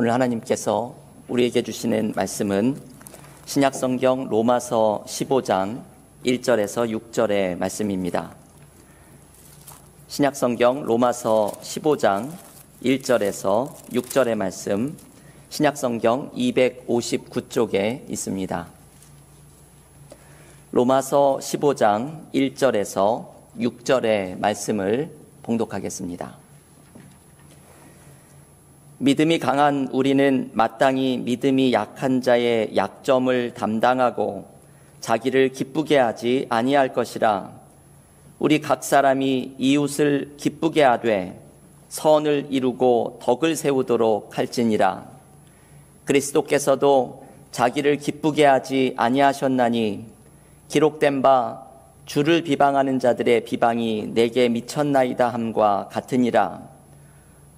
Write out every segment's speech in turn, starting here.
오늘 하나님께서 우리에게 주시는 말씀은 신약 성경 로마서 15장 1절에서 6절의 말씀입니다. 신약 성경 로마서 15장 1절에서 6절의 말씀 신약 성경 259쪽에 있습니다. 로마서 15장 1절에서 6절의 말씀을 봉독하겠습니다. 믿음이 강한 우리는 마땅히 믿음이 약한 자의 약점을 담당하고 자기를 기쁘게 하지 아니할 것이라. 우리 각 사람이 이웃을 기쁘게 하되 선을 이루고 덕을 세우도록 할지니라. 그리스도께서도 자기를 기쁘게 하지 아니하셨나니 기록된 바 주를 비방하는 자들의 비방이 내게 미쳤나이다 함과 같으니라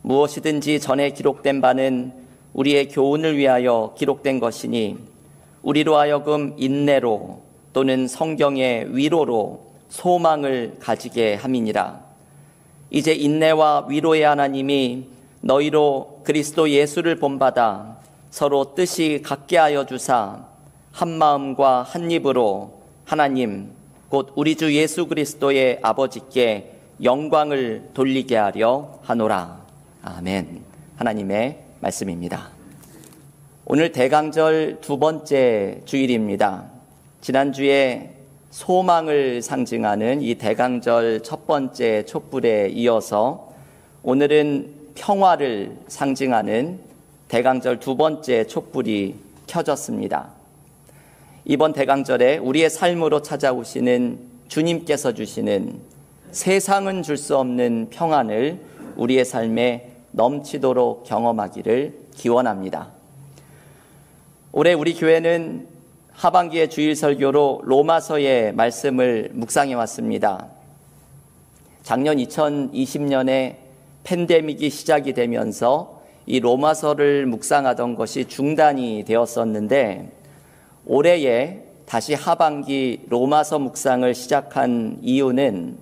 무엇이든지 전에 기록된 바는 우리의 교훈을 위하여 기록된 것이니 우리로 하여금 인내로 또는 성경의 위로로 소망을 가지게 함이니라. 이제 인내와 위로의 하나님이 너희로 그리스도 예수를 본받아 서로 뜻이 같게 하여 주사 한 마음과 한 입으로 하나님 곧 우리 주 예수 그리스도의 아버지께 영광을 돌리게 하려 하노라. 아멘. 하나님의 말씀입니다. 오늘 대강절 두 번째 주일입니다. 지난주에 소망을 상징하는 이 대강절 첫 번째 촛불에 이어서 오늘은 평화를 상징하는 대강절 두 번째 촛불이 켜졌습니다. 이번 대강절에 우리의 삶으로 찾아오시는 주님께서 주시는 세상은 줄 수 없는 평안을 우리의 삶에 넘치도록 경험하기를 기원합니다. 올해 우리 교회는 하반기의 주일 설교로 로마서의 말씀을 묵상해 왔습니다. 작년 2020년에 팬데믹이 시작이 되면서 이 로마서를 묵상하던 것이 중단이 되었었는데 올해에 다시 하반기 로마서 묵상을 시작한 이유는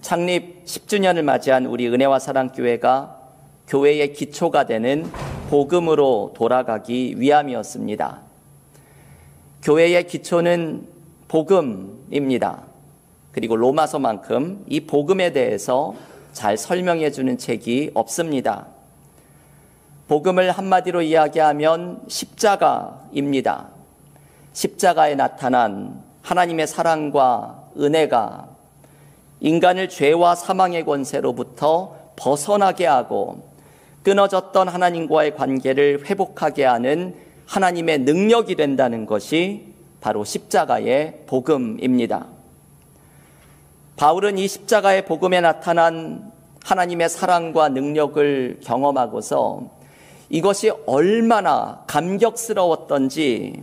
창립 10주년을 맞이한 우리 은혜와 사랑교회가 교회의 기초가 되는 복음으로 돌아가기 위함이었습니다. 교회의 기초는 복음입니다. 그리고 로마서만큼 이 복음에 대해서 잘 설명해 주는 책이 없습니다. 복음을 한마디로 이야기하면 십자가입니다. 십자가에 나타난 하나님의 사랑과 은혜가 인간을 죄와 사망의 권세로부터 벗어나게 하고 끊어졌던 하나님과의 관계를 회복하게 하는 하나님의 능력이 된다는 것이 바로 십자가의 복음입니다. 바울은 이 십자가의 복음에 나타난 하나님의 사랑과 능력을 경험하고서 이것이 얼마나 감격스러웠던지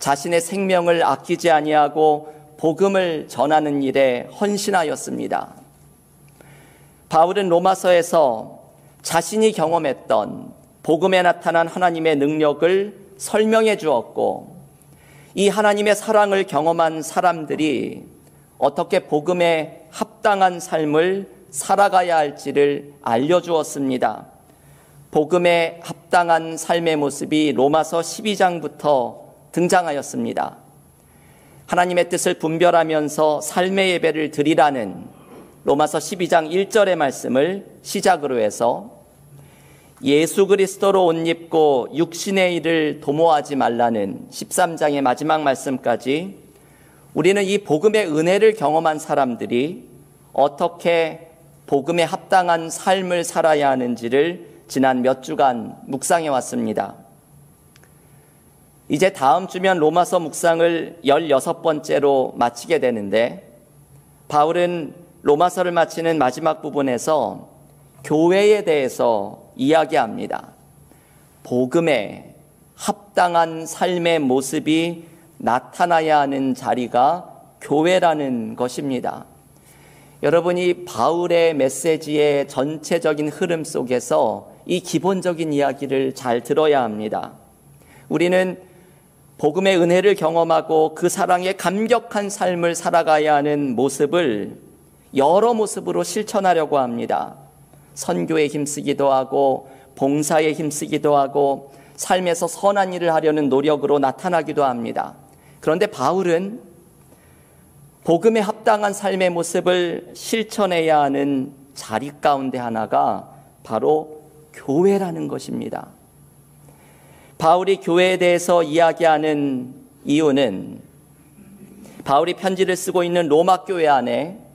자신의 생명을 아끼지 아니하고 복음을 전하는 일에 헌신하였습니다. 바울은 로마서에서 자신이 경험했던 복음에 나타난 하나님의 능력을 설명해 주었고 이 하나님의 사랑을 경험한 사람들이 어떻게 복음에 합당한 삶을 살아가야 할지를 알려주었습니다. 복음에 합당한 삶의 모습이 로마서 12장부터 등장하였습니다. 하나님의 뜻을 분별하면서 삶의 예배를 드리라는 로마서 12장 1절의 말씀을 시작으로 해서 예수 그리스도로 옷 입고 육신의 일을 도모하지 말라는 13장의 마지막 말씀까지 우리는 이 복음의 은혜를 경험한 사람들이 어떻게 복음에 합당한 삶을 살아야 하는지를 지난 몇 주간 묵상해 왔습니다. 이제 다음 주면 로마서 묵상을 16번째로 마치게 되는데 바울은 로마서를 마치는 마지막 부분에서 교회에 대해서 이야기합니다. 복음에 합당한 삶의 모습이 나타나야 하는 자리가 교회라는 것입니다. 여러분이 바울의 메시지의 전체적인 흐름 속에서 이 기본적인 이야기를 잘 들어야 합니다. 우리는 복음의 은혜를 경험하고 그 사랑에 감격한 삶을 살아가야 하는 모습을 여러 모습으로 실천하려고 합니다. 선교에 힘쓰기도 하고 봉사에 힘쓰기도 하고 삶에서 선한 일을 하려는 노력으로 나타나기도 합니다. 그런데 바울은 복음에 합당한 삶의 모습을 실천해야 하는 자리 가운데 하나가 바로 교회라는 것입니다. 바울이 교회에 대해서 이야기하는 이유는 바울이 편지를 쓰고 있는 로마 교회 안에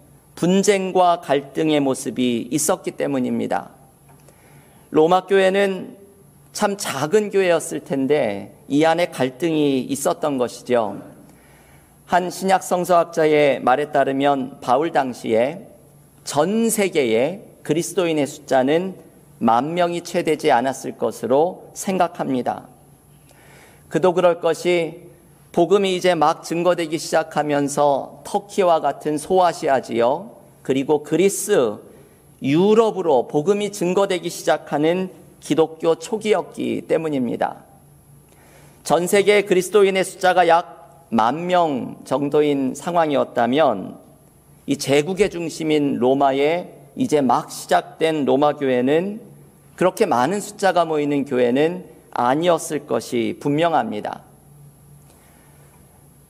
분쟁과 갈등의 모습이 있었기 때문입니다. 로마 교회는 참 작은 교회였을 텐데 이 안에 갈등이 있었던 것이죠. 한 신약 성서학자의 말에 따르면 바울 당시에 전 세계의 그리스도인의 숫자는 만 명이 채 되지 않았을 것으로 생각합니다. 그도 그럴 것이 복음이 이제 막 증거되기 시작하면서 터키와 같은 소아시아 지역 그리고 그리스, 유럽으로 복음이 증거되기 시작하는 기독교 초기였기 때문입니다. 전 세계 그리스도인의 숫자가 약 만 명 정도인 상황이었다면 이 제국의 중심인 로마에 이제 막 시작된 로마 교회는 그렇게 많은 숫자가 모이는 교회는 아니었을 것이 분명합니다.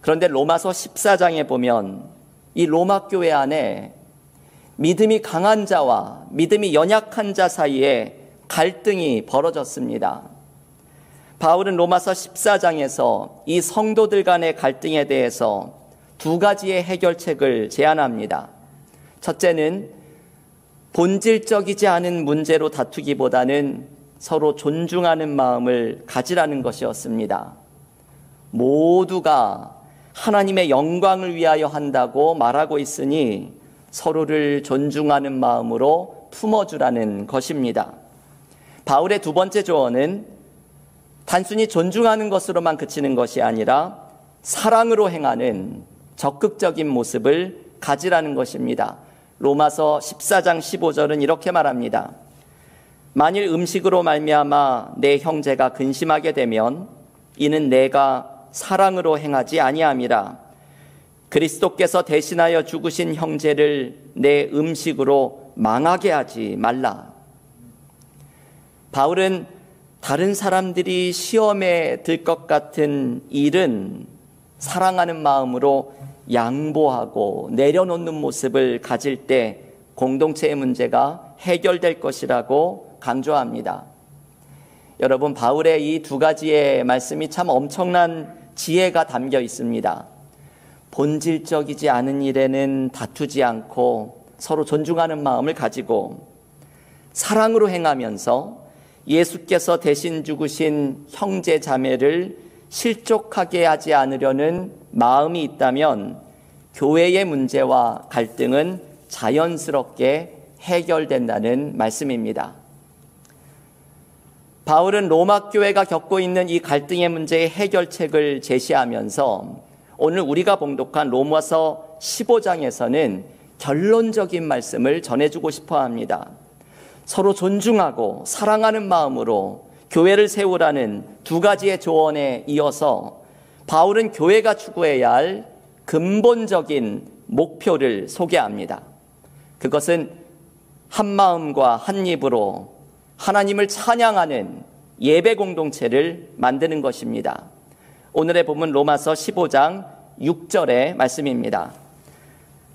그런데 로마서 14장에 보면 이 로마 교회 안에 믿음이 강한 자와 믿음이 연약한 자 사이에 갈등이 벌어졌습니다. 바울은 로마서 14장에서 이 성도들 간의 갈등에 대해서 두 가지의 해결책을 제안합니다. 첫째는 본질적이지 않은 문제로 다투기보다는 서로 존중하는 마음을 가지라는 것이었습니다. 모두가 하나님의 영광을 위하여 한다고 말하고 있으니 서로를 존중하는 마음으로 품어주라는 것입니다. 바울의 두 번째 조언은 단순히 존중하는 것으로만 그치는 것이 아니라 사랑으로 행하는 적극적인 모습을 가지라는 것입니다. 로마서 14장 15절은 이렇게 말합니다. 만일 음식으로 말미암아 내 형제가 근심하게 되면 이는 내가 사랑으로 행하지 아니함이라 그리스도께서 대신하여 죽으신 형제를 내 음식으로 망하게 하지 말라. 바울은 다른 사람들이 시험에 들 것 같은 일은 사랑하는 마음으로 양보하고 내려놓는 모습을 가질 때 공동체의 문제가 해결될 것이라고 강조합니다. 여러분, 바울의 이 두 가지의 말씀이 참 엄청난 지혜가 담겨 있습니다. 본질적이지 않은 일에는 다투지 않고 서로 존중하는 마음을 가지고 사랑으로 행하면서 예수께서 대신 죽으신 형제 자매를 실족하게 하지 않으려는 마음이 있다면 교회의 문제와 갈등은 자연스럽게 해결된다는 말씀입니다. 바울은 로마 교회가 겪고 있는 이 갈등의 문제의 해결책을 제시하면서 오늘 우리가 봉독한 로마서 15장에서는 결론적인 말씀을 전해주고 싶어 합니다. 서로 존중하고 사랑하는 마음으로 교회를 세우라는 두 가지의 조언에 이어서 바울은 교회가 추구해야 할 근본적인 목표를 소개합니다. 그것은 한 마음과 한 입으로 하나님을 찬양하는 예배 공동체를 만드는 것입니다. 오늘의 본문 로마서 15장 6절의 말씀입니다.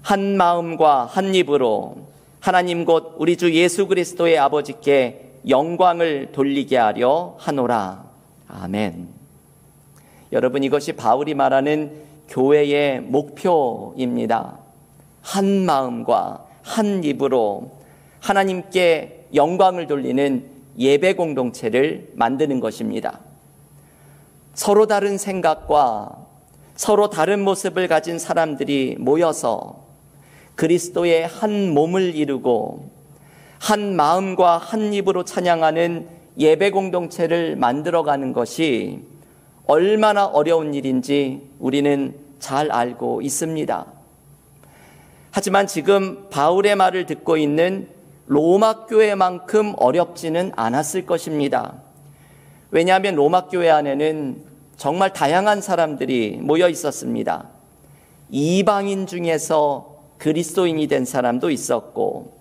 한 마음과 한 입으로 하나님 곧 우리 주 예수 그리스도의 아버지께 영광을 돌리게 하려 하노라. 아멘. 여러분 이것이 바울이 말하는 교회의 목표입니다. 한 마음과 한 입으로 하나님께 영광을 돌리는 예배 공동체를 만드는 것입니다. 서로 다른 생각과 서로 다른 모습을 가진 사람들이 모여서 그리스도의 한 몸을 이루고 한 마음과 한 입으로 찬양하는 예배 공동체를 만들어가는 것이 얼마나 어려운 일인지 우리는 잘 알고 있습니다. 하지만 지금 바울의 말을 듣고 있는 로마 교회만큼 어렵지는 않았을 것입니다. 왜냐하면 로마 교회 안에는 정말 다양한 사람들이 모여 있었습니다. 이방인 중에서 그리스도인이 된 사람도 있었고,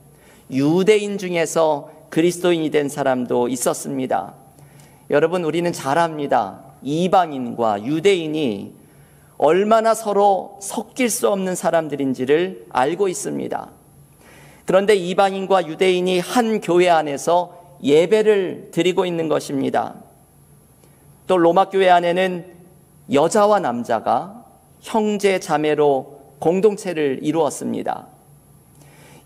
유대인 중에서 그리스도인이 된 사람도 있었습니다. 여러분, 우리는 잘 압니다. 이방인과 유대인이 얼마나 서로 섞일 수 없는 사람들인지를 알고 있습니다. 그런데 이방인과 유대인이 한 교회 안에서 예배를 드리고 있는 것입니다. 또 로마 교회 안에는 여자와 남자가 형제 자매로 공동체를 이루었습니다.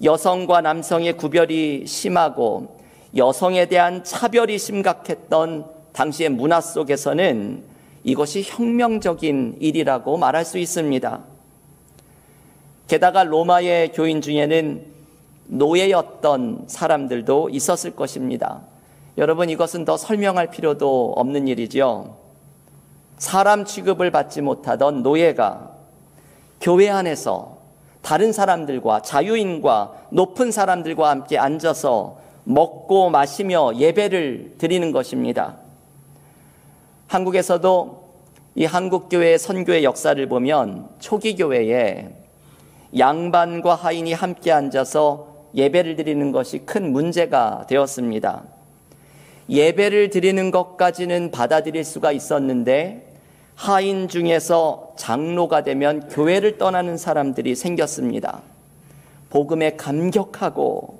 여성과 남성의 구별이 심하고 여성에 대한 차별이 심각했던 당시의 문화 속에서는 이것이 혁명적인 일이라고 말할 수 있습니다. 게다가 로마의 교인 중에는 노예였던 사람들도 있었을 것입니다. 여러분 이것은 더 설명할 필요도 없는 일이죠. 사람 취급을 받지 못하던 노예가 교회 안에서 다른 사람들과 자유인과 높은 사람들과 함께 앉아서 먹고 마시며 예배를 드리는 것입니다. 한국에서도 이 한국교회 선교의 역사를 보면 초기 교회에 양반과 하인이 함께 앉아서 예배를 드리는 것이 큰 문제가 되었습니다. 예배를 드리는 것까지는 받아들일 수가 있었는데 하인 중에서 장로가 되면 교회를 떠나는 사람들이 생겼습니다. 복음에 감격하고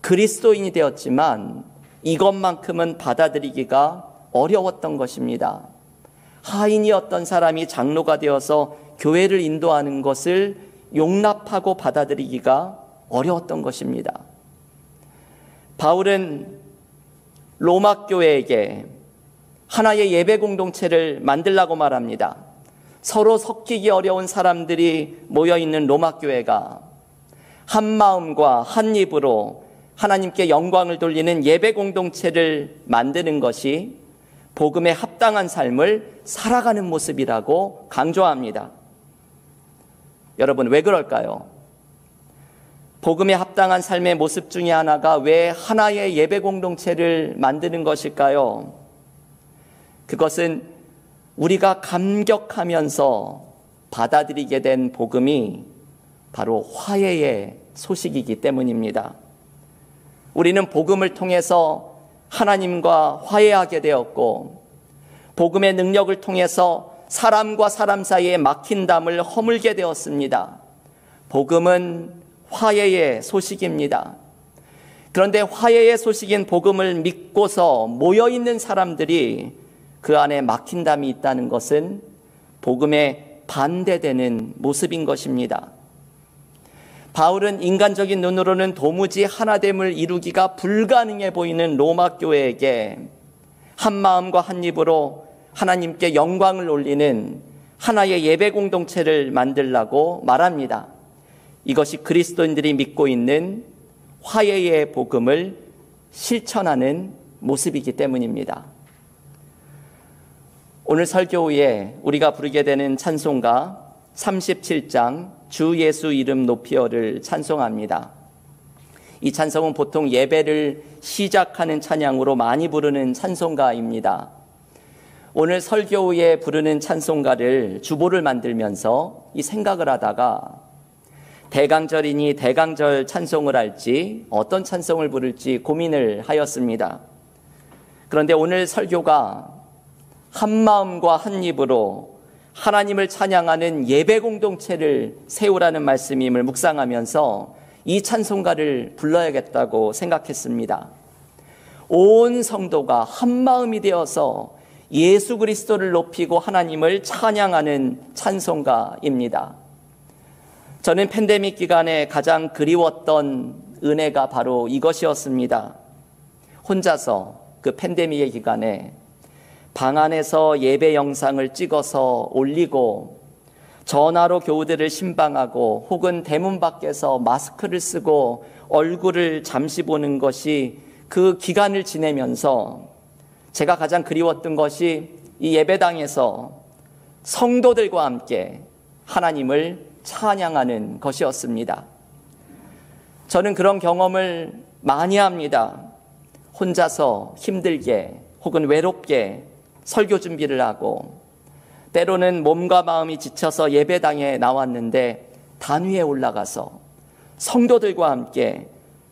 그리스도인이 되었지만 이것만큼은 받아들이기가 어려웠던 것입니다. 하인이었던 사람이 장로가 되어서 교회를 인도하는 것을 용납하고 받아들이기가 어려웠던 것입니다. 바울은 로마 교회에게 하나의 예배 공동체를 만들라고 말합니다. 서로 섞이기 어려운 사람들이 모여 있는 로마 교회가 한 마음과 한 입으로 하나님께 영광을 돌리는 예배 공동체를 만드는 것이 복음에 합당한 삶을 살아가는 모습이라고 강조합니다. 여러분, 왜 그럴까요? 복음에 합당한 삶의 모습 중에 하나가 왜 하나의 예배 공동체를 만드는 것일까요? 그것은 우리가 감격하면서 받아들이게 된 복음이 바로 화해의 소식이기 때문입니다. 우리는 복음을 통해서 하나님과 화해하게 되었고, 복음의 능력을 통해서 사람과 사람 사이에 막힌 담을 허물게 되었습니다. 복음은 화해의 소식입니다. 그런데 화해의 소식인 복음을 믿고서 모여 있는 사람들이 그 안에 막힌 담이 있다는 것은 복음에 반대되는 모습인 것입니다. 바울은 인간적인 눈으로는 도무지 하나됨을 이루기가 불가능해 보이는 로마 교회에게 한 마음과 한 입으로 하나님께 영광을 올리는 하나의 예배 공동체를 만들라고 말합니다. 이것이 그리스도인들이 믿고 있는 화해의 복음을 실천하는 모습이기 때문입니다. 오늘 설교 후에 우리가 부르게 되는 찬송가 37장 주 예수 이름 높이어를 찬송합니다. 이 찬송은 보통 예배를 시작하는 찬양으로 많이 부르는 찬송가입니다. 오늘 설교 후에 부르는 찬송가를 주보를 만들면서 이 생각을 하다가 대강절이니 대강절 찬송을 할지 어떤 찬송을 부를지 고민을 하였습니다. 그런데 오늘 설교가 한 마음과 한 입으로 하나님을 찬양하는 예배 공동체를 세우라는 말씀임을 묵상하면서 이 찬송가를 불러야겠다고 생각했습니다. 온 성도가 한 마음이 되어서 예수 그리스도를 높이고 하나님을 찬양하는 찬송가입니다. 저는 팬데믹 기간에 가장 그리웠던 은혜가 바로 이것이었습니다. 혼자서 그 팬데믹의 기간에 방 안에서 예배 영상을 찍어서 올리고 전화로 교우들을 신방하고 혹은 대문 밖에서 마스크를 쓰고 얼굴을 잠시 보는 것이 그 기간을 지내면서 제가 가장 그리웠던 것이 이 예배당에서 성도들과 함께 하나님을 찬양하는 것이었습니다. 저는 그런 경험을 많이 합니다. 혼자서 힘들게 혹은 외롭게 설교 준비를 하고 때로는 몸과 마음이 지쳐서 예배당에 나왔는데 단위에 올라가서 성도들과 함께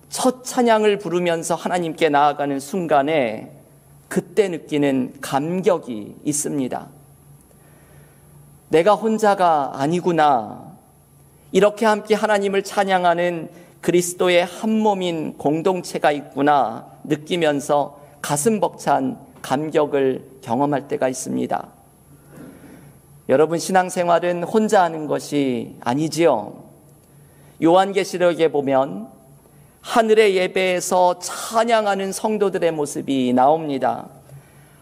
첫 찬양을 부르면서 하나님께 나아가는 순간에 그때 느끼는 감격이 있습니다. 내가 혼자가 아니구나. 이렇게 함께 하나님을 찬양하는 그리스도의 한 몸인 공동체가 있구나 느끼면서 가슴 벅찬 감격을 경험할 때가 있습니다. 여러분 신앙생활은 혼자 하는 것이 아니지요. 요한계시록에 보면 하늘의 예배에서 찬양하는 성도들의 모습이 나옵니다.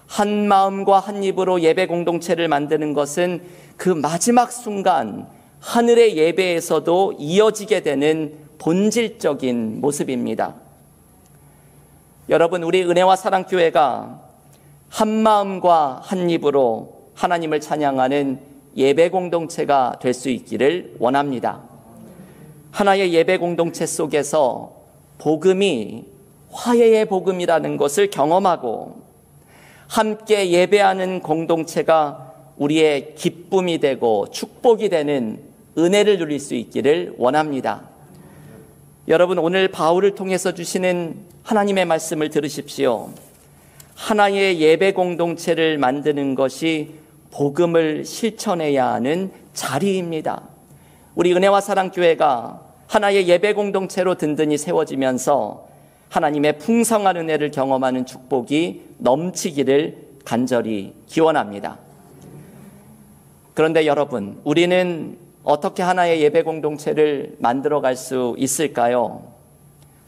한 마음과 한 입으로 예배 공동체를 만드는 것은 그 마지막 순간 하늘의 예배에서도 이어지게 되는 본질적인 모습입니다. 여러분, 우리 은혜와 사랑교회가 한 마음과 한 입으로 하나님을 찬양하는 예배 공동체가 될 수 있기를 원합니다. 하나의 예배 공동체 속에서 복음이 화해의 복음이라는 것을 경험하고 함께 예배하는 공동체가 우리의 기쁨이 되고 축복이 되는 은혜를 누릴 수 있기를 원합니다. 여러분 오늘 바울을 통해서 주시는 하나님의 말씀을 들으십시오. 하나의 예배 공동체를 만드는 것이 복음을 실천해야 하는 자리입니다. 우리 은혜와 사랑 교회가 하나의 예배 공동체로 든든히 세워지면서 하나님의 풍성한 은혜를 경험하는 축복이 넘치기를 간절히 기원합니다. 그런데 여러분, 우리는 어떻게 하나의 예배 공동체를 만들어 갈 수 있을까요?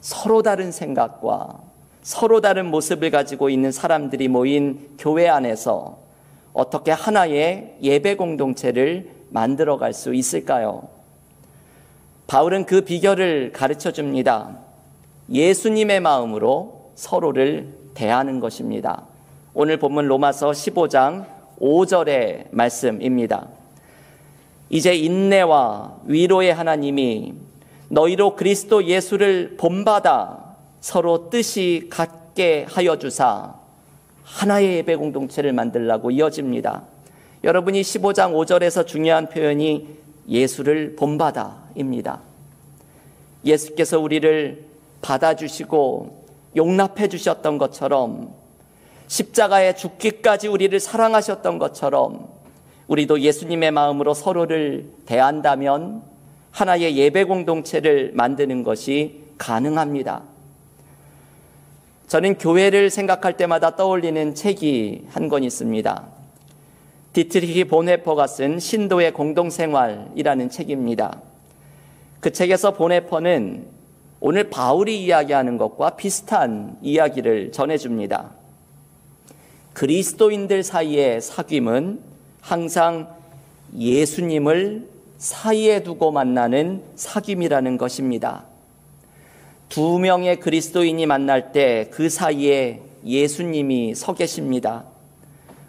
서로 다른 생각과 서로 다른 모습을 가지고 있는 사람들이 모인 교회 안에서 어떻게 하나의 예배 공동체를 만들어 갈 수 있을까요? 바울은 그 비결을 가르쳐 줍니다. 예수님의 마음으로 서로를 대하는 것입니다. 오늘 본문 로마서 15장 5절의 말씀입니다. 이제 인내와 위로의 하나님이 너희로 그리스도 예수를 본받아 서로 뜻이 같게 하여 주사 하나의 예배 공동체를 만들라고 이어집니다. 여러분이 15장 5절에서 중요한 표현이 예수를 본받아입니다. 예수께서 우리를 받아주시고 용납해 주셨던 것처럼 십자가에 죽기까지 우리를 사랑하셨던 것처럼 우리도 예수님의 마음으로 서로를 대한다면 하나의 예배 공동체를 만드는 것이 가능합니다. 저는 교회를 생각할 때마다 떠올리는 책이 한 권 있습니다. 디트리히 보네퍼가 쓴 신도의 공동생활이라는 책입니다. 그 책에서 보네퍼는 오늘 바울이 이야기하는 것과 비슷한 이야기를 전해줍니다. 그리스도인들 사이의 사귐은 항상 예수님을 사이에 두고 만나는 사귐이라는 것입니다. 두 명의 그리스도인이 만날 때 그 사이에 예수님이 서 계십니다.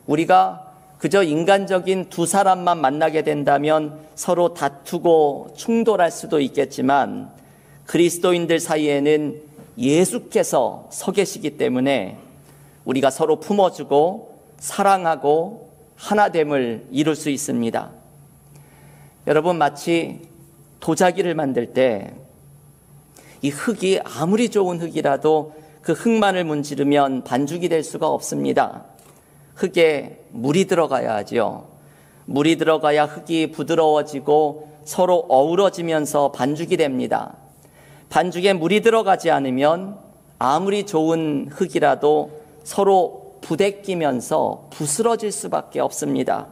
우리가 그저 인간적인 두 사람만 만나게 된다면 서로 다투고 충돌할 수도 있겠지만 그리스도인들 사이에는 예수께서 서 계시기 때문에 우리가 서로 품어주고 사랑하고 하나됨을 이룰 수 있습니다. 여러분 마치 도자기를 만들 때 이 흙이 아무리 좋은 흙이라도 그 흙만을 문지르면 반죽이 될 수가 없습니다. 흙에 물이 들어가야 하지요. 물이 들어가야 흙이 부드러워지고 서로 어우러지면서 반죽이 됩니다. 반죽에 물이 들어가지 않으면 아무리 좋은 흙이라도 서로 부대끼면서 부스러질 수밖에 없습니다.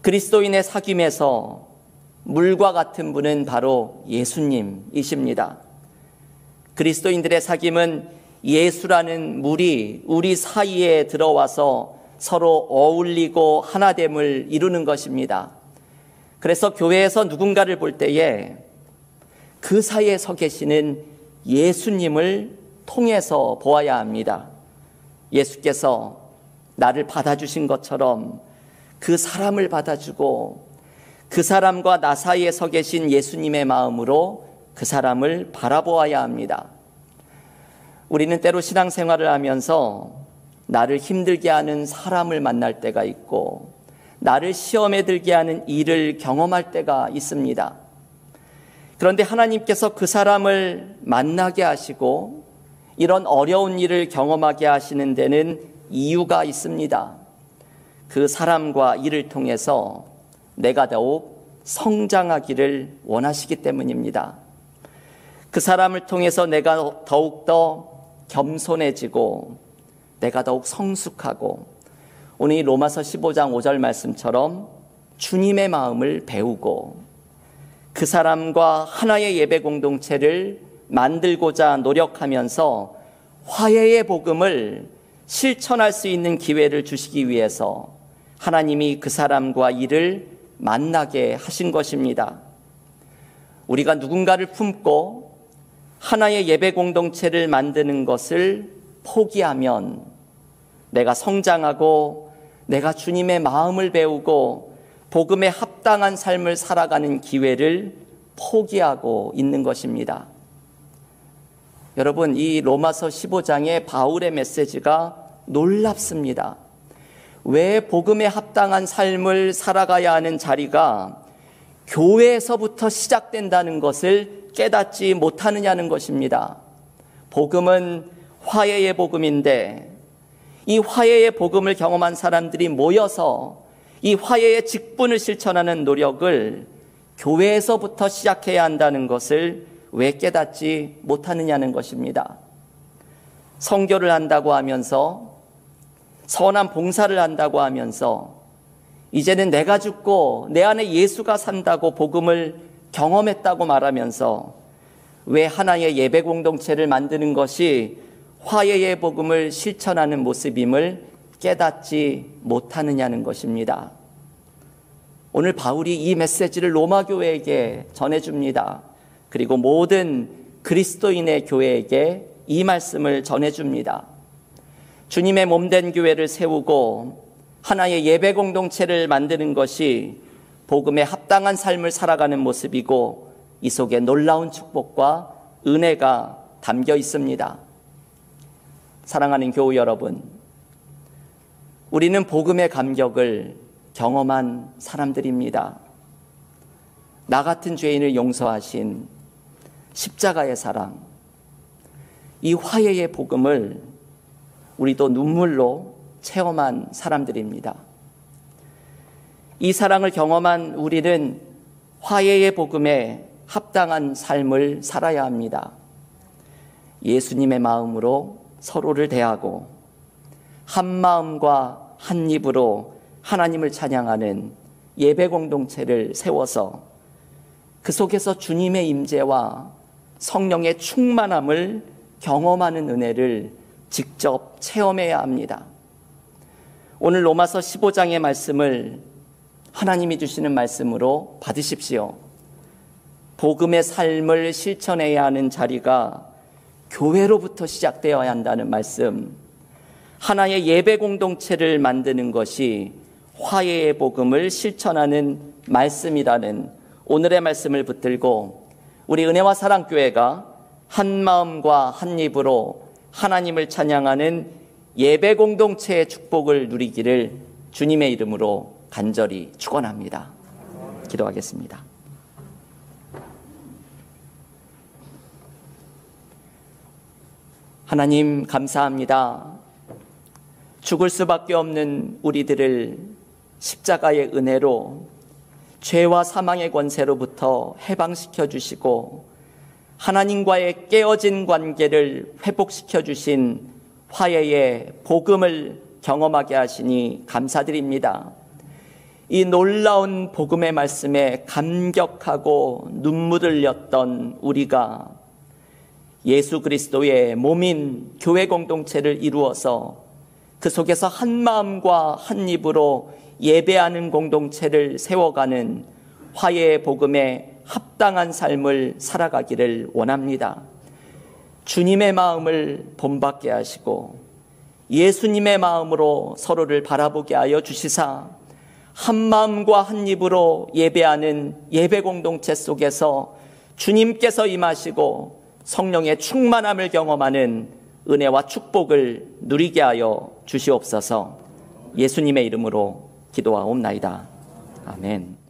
그리스도인의 사귐에서 물과 같은 분은 바로 예수님이십니다. 그리스도인들의 사귐은 예수라는 물이 우리 사이에 들어와서 서로 어울리고 하나됨을 이루는 것입니다. 그래서 교회에서 누군가를 볼 때에 그 사이에 서 계시는 예수님을 통해서 보아야 합니다. 예수께서 나를 받아주신 것처럼 그 사람을 받아주고 그 사람과 나 사이에 서 계신 예수님의 마음으로 그 사람을 바라보아야 합니다. 우리는 때로 신앙생활을 하면서 나를 힘들게 하는 사람을 만날 때가 있고 나를 시험에 들게 하는 일을 경험할 때가 있습니다. 그 그런데 하나님께서 그 사람을 만나게 하시고 이런 어려운 일을 경험하게 하시는 데는 이유가 있습니다. 그 사람과 일을 통해서 내가 더욱 성장하기를 원하시기 때문입니다. 그 사람을 통해서 내가 더욱더 겸손해지고 내가 더욱 성숙하고 오늘 이 로마서 15장 5절 말씀처럼 주님의 마음을 배우고 그 사람과 하나의 예배 공동체를 만들고자 노력하면서 화해의 복음을 실천할 수 있는 기회를 주시기 위해서 하나님이 그 사람과 이를 만나게 하신 것입니다. 우리가 누군가를 품고 하나의 예배 공동체를 만드는 것을 포기하면 내가 성장하고 내가 주님의 마음을 배우고 복음에 합당한 삶을 살아가는 기회를 포기하고 있는 것입니다. 여러분, 이 로마서 15장의 바울의 메시지가 놀랍습니다. 왜 복음에 합당한 삶을 살아가야 하는 자리가 교회에서부터 시작된다는 것을 깨닫지 못하느냐는 것입니다. 복음은 화해의 복음인데 이 화해의 복음을 경험한 사람들이 모여서 이 화해의 직분을 실천하는 노력을 교회에서부터 시작해야 한다는 것을 왜 깨닫지 못하느냐는 것입니다. 성교를 한다고 하면서 선한 봉사를 한다고 하면서 이제는 내가 죽고 내 안에 예수가 산다고 복음을 경험했다고 말하면서 왜 하나의 예배 공동체를 만드는 것이 화해의 복음을 실천하는 모습임을 깨닫지 못하느냐는 것입니다. 오늘 바울이 이 메시지를 로마 교회에게 전해줍니다. 그리고 모든 그리스도인의 교회에게 이 말씀을 전해줍니다. 주님의 몸된 교회를 세우고 하나의 예배 공동체를 만드는 것이 복음에 합당한 삶을 살아가는 모습이고 이 속에 놀라운 축복과 은혜가 담겨 있습니다. 사랑하는 교우 여러분, 우리는 복음의 감격을 경험한 사람들입니다. 나 같은 죄인을 용서하신 십자가의 사랑, 이 화해의 복음을 우리도 눈물로 체험한 사람들입니다. 이 사랑을 경험한 우리는 화해의 복음에 합당한 삶을 살아야 합니다. 예수님의 마음으로 서로를 대하고 한 마음과 한 입으로 하나님을 찬양하는 예배 공동체를 세워서 그 속에서 주님의 임재와 성령의 충만함을 경험하는 은혜를 직접 체험해야 합니다. 오늘 로마서 15장의 말씀을 하나님이 주시는 말씀으로 받으십시오. 복음의 삶을 실천해야 하는 자리가 교회로부터 시작되어야 한다는 말씀. 하나의 예배 공동체를 만드는 것이 화해의 복음을 실천하는 말씀이라는 오늘의 말씀을 붙들고 우리 은혜와 사랑교회가 한 마음과 한 입으로 하나님을 찬양하는 예배 공동체의 축복을 누리기를 주님의 이름으로 간절히 축원합니다. 기도하겠습니다. 하나님 감사합니다. 죽을 수밖에 없는 우리들을 십자가의 은혜로 죄와 사망의 권세로부터 해방시켜 주시고 하나님과의 깨어진 관계를 회복시켜 주신 화해의 복음을 경험하게 하시니 감사드립니다. 이 놀라운 복음의 말씀에 감격하고 눈물을 흘렸던 우리가 예수 그리스도의 몸인 교회 공동체를 이루어서 그 속에서 한 마음과 한 입으로 예배하는 공동체를 세워가는 화해의 복음에 합당한 삶을 살아가기를 원합니다. 주님의 마음을 본받게 하시고 예수님의 마음으로 서로를 바라보게 하여 주시사 한 마음과 한 입으로 예배하는 예배 공동체 속에서 주님께서 임하시고 성령의 충만함을 경험하는 은혜와 축복을 누리게 하여 주시옵소서 예수님의 이름으로 기도하옵나이다. 아멘.